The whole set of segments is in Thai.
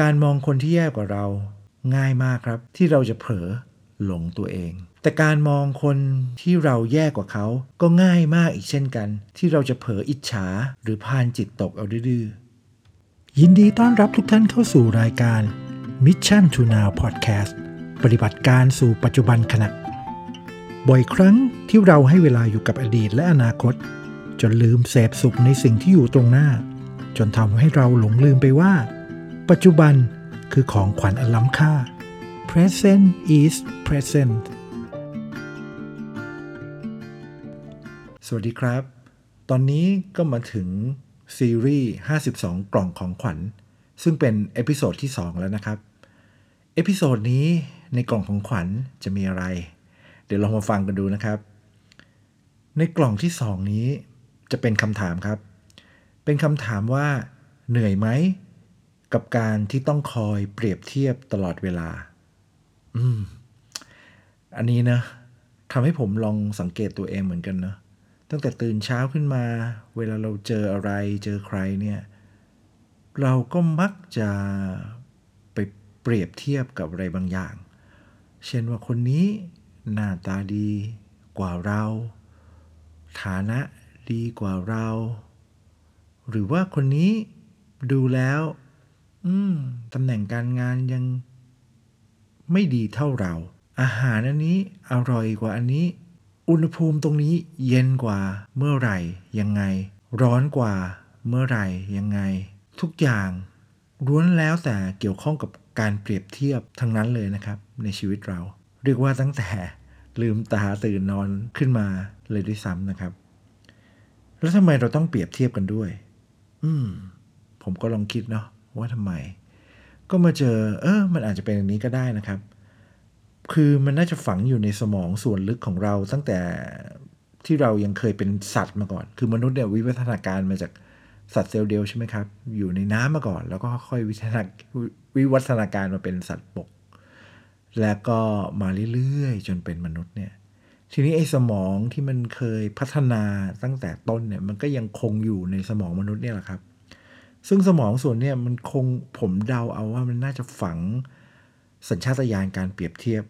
การมองคนที่แย่กว่าเราง่ายมากครับ ที่เราจะเผลอหลงตัวเอง แต่การมองคนที่เราแย่กว่าเขา ก็ง่ายมากอีกเช่นกัน ที่เราจะเผลออิจฉาหรือพานจิตตกเอาดื้อยินดีต้อนรับทุกท่านเข้าสู่รายการ Mission to Now Podcast ปฏิบัติการสู่ปัจจุบันขณะ บ่อยครั้งที่เราให้เวลาอยู่กับอดีตและอนาคต จนลืมเสพสุขในสิ่งที่อยู่ตรงหน้า จนทำให้เราหลงลืมไปว่า ปัจจุบันคือของขวัญอันล้ำค่า present is present สวัสดีครับ ตอนนี้ก็มาถึงซีรีส์ 52 กล่องของขวัญ ซึ่งเป็น episode ที่ 2 แล้วนะครับ episode นี้ในกล่องของขวัญจะมีอะไร เดี๋ยวลองมาฟังกันดูนะครับ ในกล่องที่ 2 นี้จะเป็นคำถามครับ เป็นคำถามว่า เหนื่อยไหม กับการที่ต้องคอยเปรียบเทียบตลอดเวลา อืม อันนี้นะทำให้ผมลองสังเกตตัวเองเหมือนกันเนะตั้งแต่ตื่นเช้าขึ้นมา เวลาเราเจออะไร เจอใครเนี่ย เราก็มักจะไปเปรียบเทียบกับอะไรบางอย่าง เช่นว่าคนนี้หน้าตาดีกว่าเรา ฐานะดีกว่าเรา หรือว่าคนนี้ดูแล้ว อืมตำแหน่งการงานยังไม่ดีเท่าเรา อาหารอันนี้อร่อยกว่าอันนี้ อุณหภูมิตรงนี้เย็นกว่าเมื่อไหร่ยังไง ร้อนกว่าเมื่อไหร่ยังไง ทุกอย่างล้วนแล้วแต่เกี่ยวข้องกับการเปรียบเทียบทั้งนั้นเลยนะครับ ในชีวิตเรา เรียกว่าตั้งแต่ลืมตาตื่นนอนขึ้นมาเลยด้วยซ้ำนะครับ แล้วทำไมเราต้องเปรียบเทียบกันด้วย อืม ผมก็ลองคิดเนาะ ว่าทำไม ก็มาเจอ เออมันอาจจะเป็นอันนี้ก็ได้นะครับ คือมันน่าจะฝังอยู่ในสมองส่วนลึกของเราตั้งแต่ที่เรายังเคยเป็นสัตว์มาก่อน คือมนุษย์เนี่ยวิวัฒนาการมาจากสัตว์เซลล์เดียวใช่ไหมครับ อยู่ในน้ำมาก่อน แล้วก็ค่อยวิวัฒนาวิวัฒนาการมาเป็นสัตว์บก แล้วก็มาเรื่อยๆ จนเป็นมนุษย์เนี่ย ทีนี้ไอ้สมองที่มันเคยพัฒนาตั้งแต่ต้นเนี่ย มันก็ยังคงอยู่ในสมองมนุษย์เนี่ยแหละครับ ซึ่งสมองส่วนเนี่ยมันคงผมเดาเอาว่ามันน่าจะฝังสัญชาตญาณการเปรียบเทียบ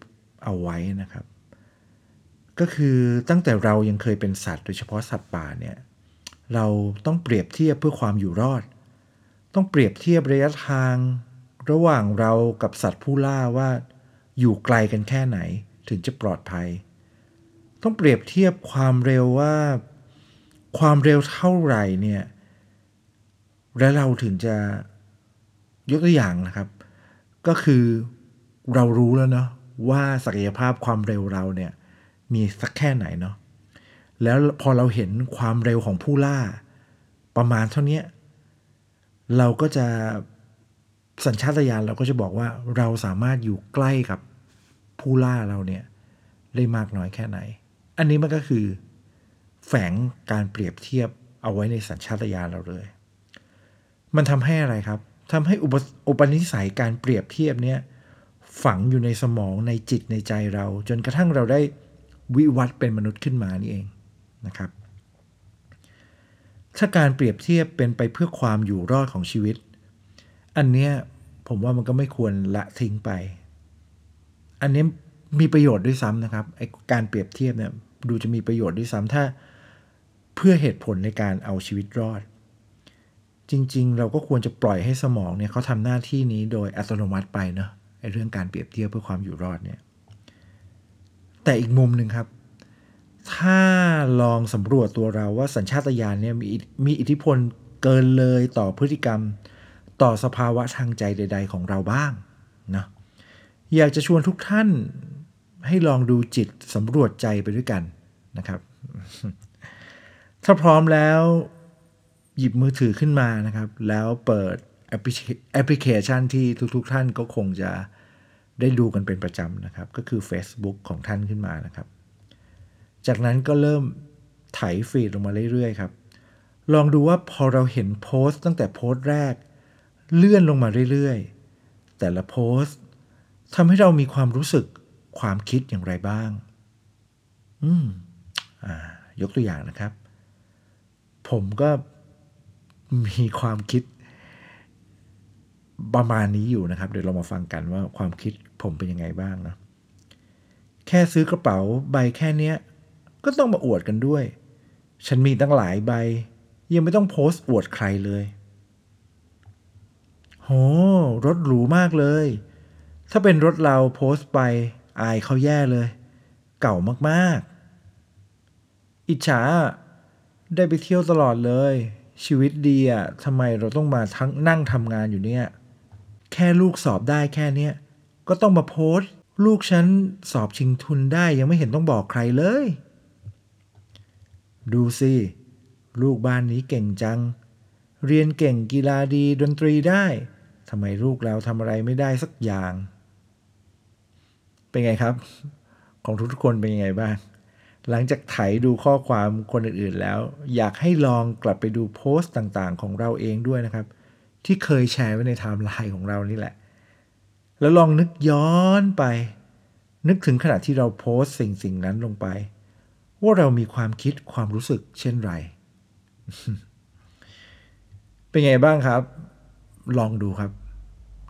เอาไว้นะครับ ก็คือตั้งแต่เรายังเคยเป็นสัตว์โดยเฉพาะสัตว์ป่าเนี่ยเราต้องเปรียบเทียบเพื่อความอยู่รอด ต้องเปรียบเทียบระยะทาง ระหว่างเรากับสัตว์ผู้ล่าว่า อยู่ไกลกันแค่ไหนถึงจะปลอดภัย ต้องเปรียบเทียบความเร็วว่า ความเร็วเท่าไหร่เนี่ย และเราถึงจะยกตัวอย่างนะครับ ก็คือเรารู้แล้วเนาะว่าศักยภาพความเร็วเราเนี่ยมีสักแค่ไหนเนาะแล้วพอเราเห็นความเร็วของผู้ล่า ประมาณเท่านี้เราก็จะสัญชาตญาณเราก็จะบอกว่าเราสามารถอยู่ใกล้กับผู้ล่าเราเนี่ยได้มากน้อยแค่ไหน อันนี้มันก็คือ แฝงการเปรียบเทียบเอาไว้ในสัญชาตญาณเราเลย มันทำให้อะไรครับทำให้อุปอุปนิสัยการเปรียบเทียบเนี่ยฝังอยู่ในสมองในจิตในใจเรา จนกระทั่งเราได้วิวัฒน์เป็นมนุษย์ขึ้นมานี่เองนะครับ ถ้าการเปรียบเทียบเป็นไปเพื่อความอยู่รอดของชีวิต อันเนี้ยผมว่ามันก็ไม่ควรละทิ้งไป อันนี้มีประโยชน์ด้วยซ้ำนะครับไอการเปรียบเทียบเนี่ยดูจะมีประโยชน์ด้วยซ้ำถ้าเพื่อเหตุผลในการเอาชีวิตรอด จริง ๆ เราก็ควรจะปล่อยให้สมองเนี่ยเขาทำหน้าที่นี้โดยอัตโนมัติไปเนาะไอเรื่องการเปรียบเทียบเพื่อความอยู่รอดเนี่ยแต่อีกมุมหนึ่งครับ ถ้าลองสำรวจตัวเราว่าสัญชาตญาณเนี่ยมีมีอิทธิพลเกินเลยต่อพฤติกรรม ต่อสภาวะทางใจใด ๆ ของเราบ้างนะอยากจะชวนทุกท่านให้ลองดูจิตสำรวจใจไปด้วยกันนะครับ ถ้าพร้อมแล้ว หยิบมือถือขึ้นมานะครับ แล้วเปิดแอปพลิเคชันที่ทุกๆทท่านก็คงจะได้ดูกันเป็นประจำนะครับ ก็คือ Facebook ของท่านขึ้นมานะครับ จากนั้นก็เริ่มไถฟีดลงมาเรื่อยๆครับ ลองดูว่าพอเราเห็นโพสต์ตั้งแต่โพสต์แรก เลื่อนลงมาเรื่อยๆ แต่ละโพสต์ทำให้เรามีความรู้สึกความคิดอย่างไรบ้าง อืม อ่า ยกตัวอย่างนะครับ ผมก็ มีความคิดประมาณนี้อยู่นะครับ เดี๋ยวเรามาฟังกันว่าความคิดผมเป็นยังไงบ้างนะแค่ซื้อกระเป๋าใบแค่เนี้ย ก็ต้องมาอวดกันด้วย ฉันมีตั้งหลายใบ ยังไม่ต้องโพสต์อวดใครเลย โห รถหรูมากเลย ถ้าเป็นรถเราโพสต์ไป อายเขาแย่เลย เก่ามากๆ อิจฉาได้ไปเที่ยวตลอดเลย ชีวิตดีอะทำไมเราต้องมาทั้งนั่งทำงานอยู่เนี่ย แค่ลูกสอบได้แค่เนี้ยก็ต้องมาโพสต์ ลูกฉันสอบชิงทุนได้ยังไม่เห็นต้องบอกใครเลย ดูสิ ลูกบ้านนี้เก่งจัง เรียนเก่งกีฬาดีดนตรีได้ทำไมลูกเราทำอะไรไม่ได้สักอย่าง เป็นไงครับ ของทุกคนเป็นยังไงบ้าง หลังจากไถดูข้อความคนอื่นๆแล้ว อยากให้ลองกลับไปดูโพสต์ต่างๆ ของเราเองด้วยนะครับ ที่เคยแชร์ไว้ในไทม์ไลน์ของเรานี่แหละ แล้วลองนึกย้อนไป นึกถึงขณะที่เราโพสต์สิ่งสิ่งนั้นลงไป ว่าเรามีความคิดความรู้สึกเช่นไร เป็นไงบ้างครับ ลองดูครับ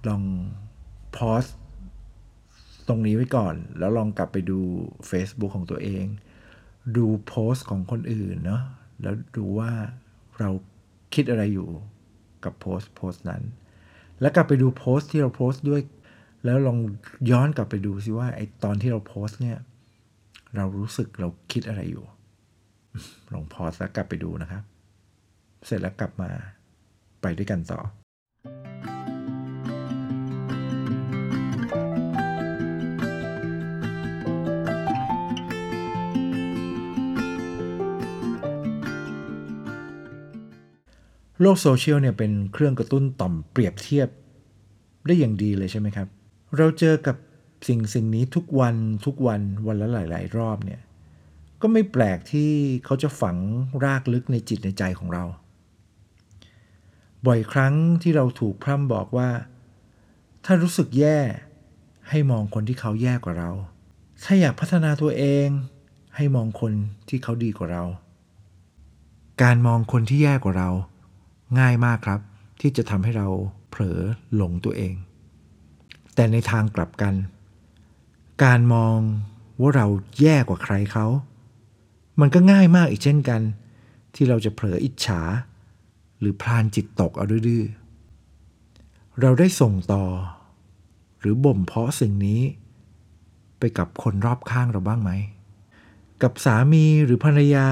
ลองโพอสตรงนี้ไว้ก่อน แล้วลองกลับไปดู Facebook ของตัวเอง ดูโพสต์ของคนอื่นเนาะแล้วดูว่าเราคิดอะไรอยู่กับโพสต์โพสต์นั้น แล้วกลับไปดูโพสต์ที่เราโพสต์ด้วย แล้วลองย้อนกลับไปดูซิว่าไอตอนที่เราโพสต์เนี่ยเรารู้สึกเราคิดอะไรอยู่ลองพอสแล้วกลับไปดูนะครับ เสร็จแล้วกลับมาไปด้วยกันต่อ โลกโซเชียลเนี่ยเป็นเครื่องกระตุ้นต่อมเปรียบเทียบได้อย่างดีเลยใช่ไหมครับ เราเจอกับสิ่งสิ่งนี้ทุกวันทุกวันวันละหลาย ๆ รอบเนี่ยก็ไม่แปลกที่เขาจะฝังรากลึกในจิตในใจของเรา บ่อยครั้งที่เราถูกพร่ำบอกว่า ถ้ารู้สึกแย่ให้มองคนที่เขาแย่กว่าเรา ถ้าอยากพัฒนาตัวเอง ให้มองคนที่เขาดีกว่าเรา การมองคนที่แย่กว่าเรา ง่ายมากครับ ที่จะทำให้เราเผลอหลงตัวเอง แต่ในทางกลับกัน การมองว่าเราแย่กว่าใครเขา มันก็ง่ายมากอีกเช่นกัน ที่เราจะเผลออิจฉา หรือพลานจิตตกเอาดื้อเราได้ส่งต่อ หรือบ่มเพาะสิ่งนี้ ไปกับคนรอบข้างเราบ้างไหม กับสามีหรือภรรยา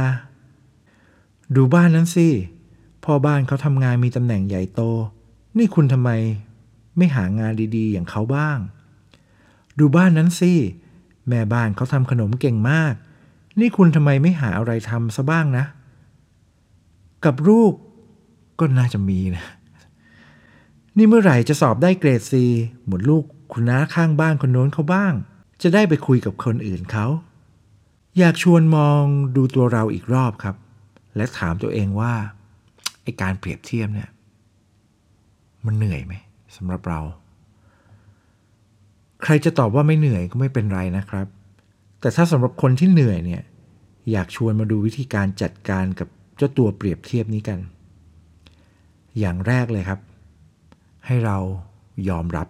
ดูบ้านนั้นสิ พ่อบ้านเขาทำงานมีตำแหน่งใหญ่โต นี่คุณทำไมไม่หางานดีๆ อย่างเขาบ้าง ดูบ้านนั้นสิ แม่บ้านเขาทำขนมเก่งมาก นี่คุณทำไมไม่หาอะไรทำซะบ้างนะ กับลูกก็น่าจะมีนะ นี่เมื่อไหร่จะสอบได้เกรดซีหมือนลูกคุณน้าข้างบ้านคนโน้นเขาบ้าง จะได้ไปคุยกับคนอื่นเขา อยากชวนมองดูตัวเราอีกรอบครับ และถามตัวเองว่า ไอการเปรียบเทียบเนี่ย มันเหนื่อยไหมสำหรับเรา ใครจะตอบว่าไม่เหนื่อยก็ไม่เป็นไรนะครับ แต่ถ้าสำหรับคนที่เหนื่อยเนี่ย อยากชวนมาดูวิธีการจัดการกับเจ้าตัวเปรียบเทียบนี้กัน อย่างแรกเลยครับ ให้เรายอมรับ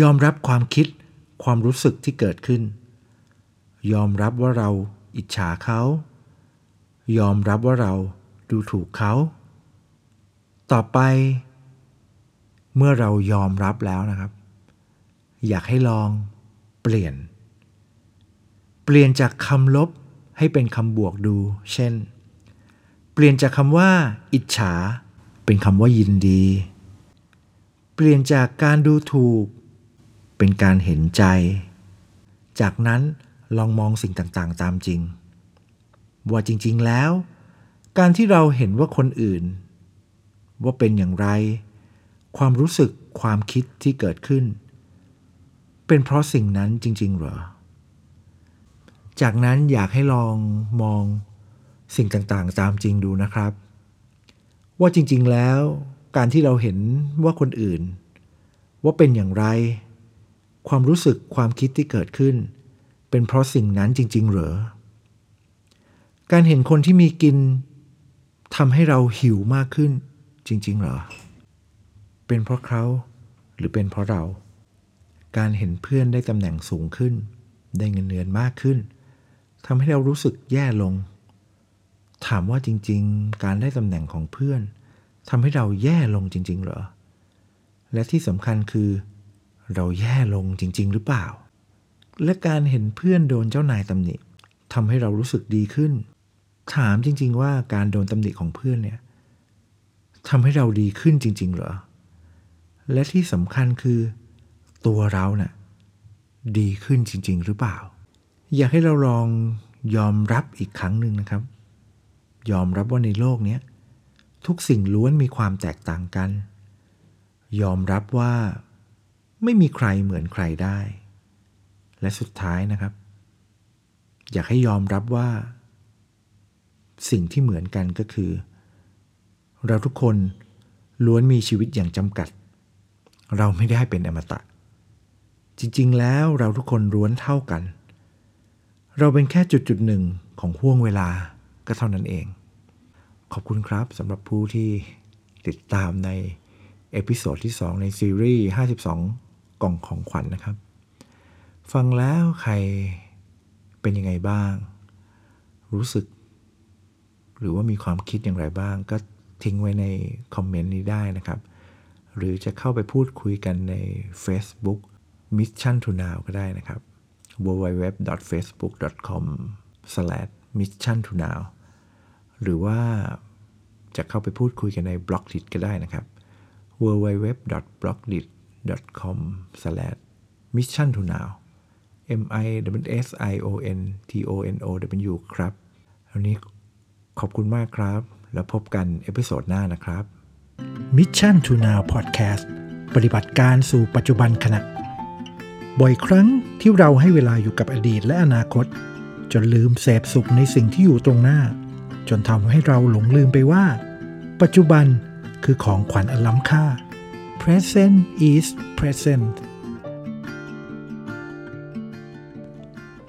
ยอมรับความคิดความรู้สึกที่เกิดขึ้น ยอมรับว่าเราอิจฉาเขา ยอมรับว่าเรา ดูถูกเขา ต่อไป เมื่อเรายอมรับแล้วนะครับ อยากให้ลองเปลี่ยน เปลี่ยนจากคำลบให้เป็นคำบวกดู เช่น เปลี่ยนจากคำว่า อิจฉา เป็นคำว่ายินดี เปลี่ยนจากการดูถูก เป็นการเห็นใจ จากนั้นลองมองสิ่งต่างๆ ตามจริง ว่าจริงๆแล้ว การที่เราเห็นว่าคนอื่น ว่าเป็นอย่างไร ความรู้สึกความคิดที่เกิดขึ้น เป็นเพราะสิ่งนั้นจริง ๆ เหรอ จากนั้นอยากให้ลองมองสิ่งต่างๆ ตามจริงดูนะครับ ว่าจริง ๆ แล้ว การที่เราเห็นว่าคนอื่น ว่าเป็นอย่างไร ความรู้สึกความคิดที่เกิดขึ้น เป็นเพราะสิ่งนั้นจริง ๆ เหรอ การเห็นคนที่มีกิน ทำให้เราหิวมากขึ้น จริง ๆ เหรอ เป็นเพราะเขาหรือเป็นเพราะเรา การเห็นเพื่อนได้ตำแหน่งสูงขึ้น ได้เงินเดือนมากขึ้นทำให้เรารู้สึกแย่ลง ถามว่าจริง ๆ การได้ตำแหน่งของเพื่อนทำให้เราแย่ลงจริง ๆ เหรอ และที่สำคัญคือ เราแย่ลงจริง ๆ หรือเปล่า และการเห็นเพื่อนโดนเจ้านายตำหนิทำให้เรารู้สึกดีขึ้น ถามจริง ๆ ว่าการโดนตำหนิของเพื่อนเนี่ยทำให้เราดีขึ้นจริง ๆ เหรอ และที่สำคัญคือตัวเราเนะ่ะดีขึ้นจริง ๆ หรือเปล่า อยากให้เราลองยอมรับอีกครั้งหนึ่งนะครับ ยอมรับว่าในโลกนี้ทุกสิ่งล้วนมีความแตกต่างกัน ยอมรับว่าไม่มีใครเหมือนใครได้ และสุดท้ายนะครับ อยากให้ยอมรับว่า สิ่งที่เหมือนกันก็คือ เราทุกคนล้วนมีชีวิตอย่างจำกัด เราไม่ได้เป็นอมตะ จริงๆ แล้วเราทุกคนล้วนเท่ากัน เราเป็นแค่จุดจุดหนึ่งของห่วงเวลาก็เท่านั้นเอง ขอบคุณครับสำหรับผู้ที่ติดตามใน episode ที่ 2 ในซีรีส์ 52 กล่องของขวัญนะครับ ฟังแล้วใครเป็นยังไงบ้าง รู้สึก หรือว่ามีความคิดอย่างไรบ้าง ก็ทิ้งไว้ในคอมเมนต์นี้ได้นะครับ หรือจะเข้าไปพูดคุยกันใน Facebook Mission to Now ก็ได้นะครับ www.facebook.com/mission to now หรือว่าจะเข้าไปพูดคุยกันใน b l o g d i t ก็ได้นะครับ www.blogdit.com/mission to now m i s i o n t o n o w ครับวันนี้ ขอบคุณมากครับ แล้วพบกัน episode หน้านะครับ Mission to Now Podcast ปฏิบัติการสู่ปัจจุบันขณะ บ่อยครั้งที่เราให้เวลาอยู่กับอดีตและอนาคต จนลืมเสพสุขในสิ่งที่อยู่ตรงหน้า จนทำให้เราหลงลืมไปว่า ปัจจุบันคือของขวัญอันล้ำค่า present is present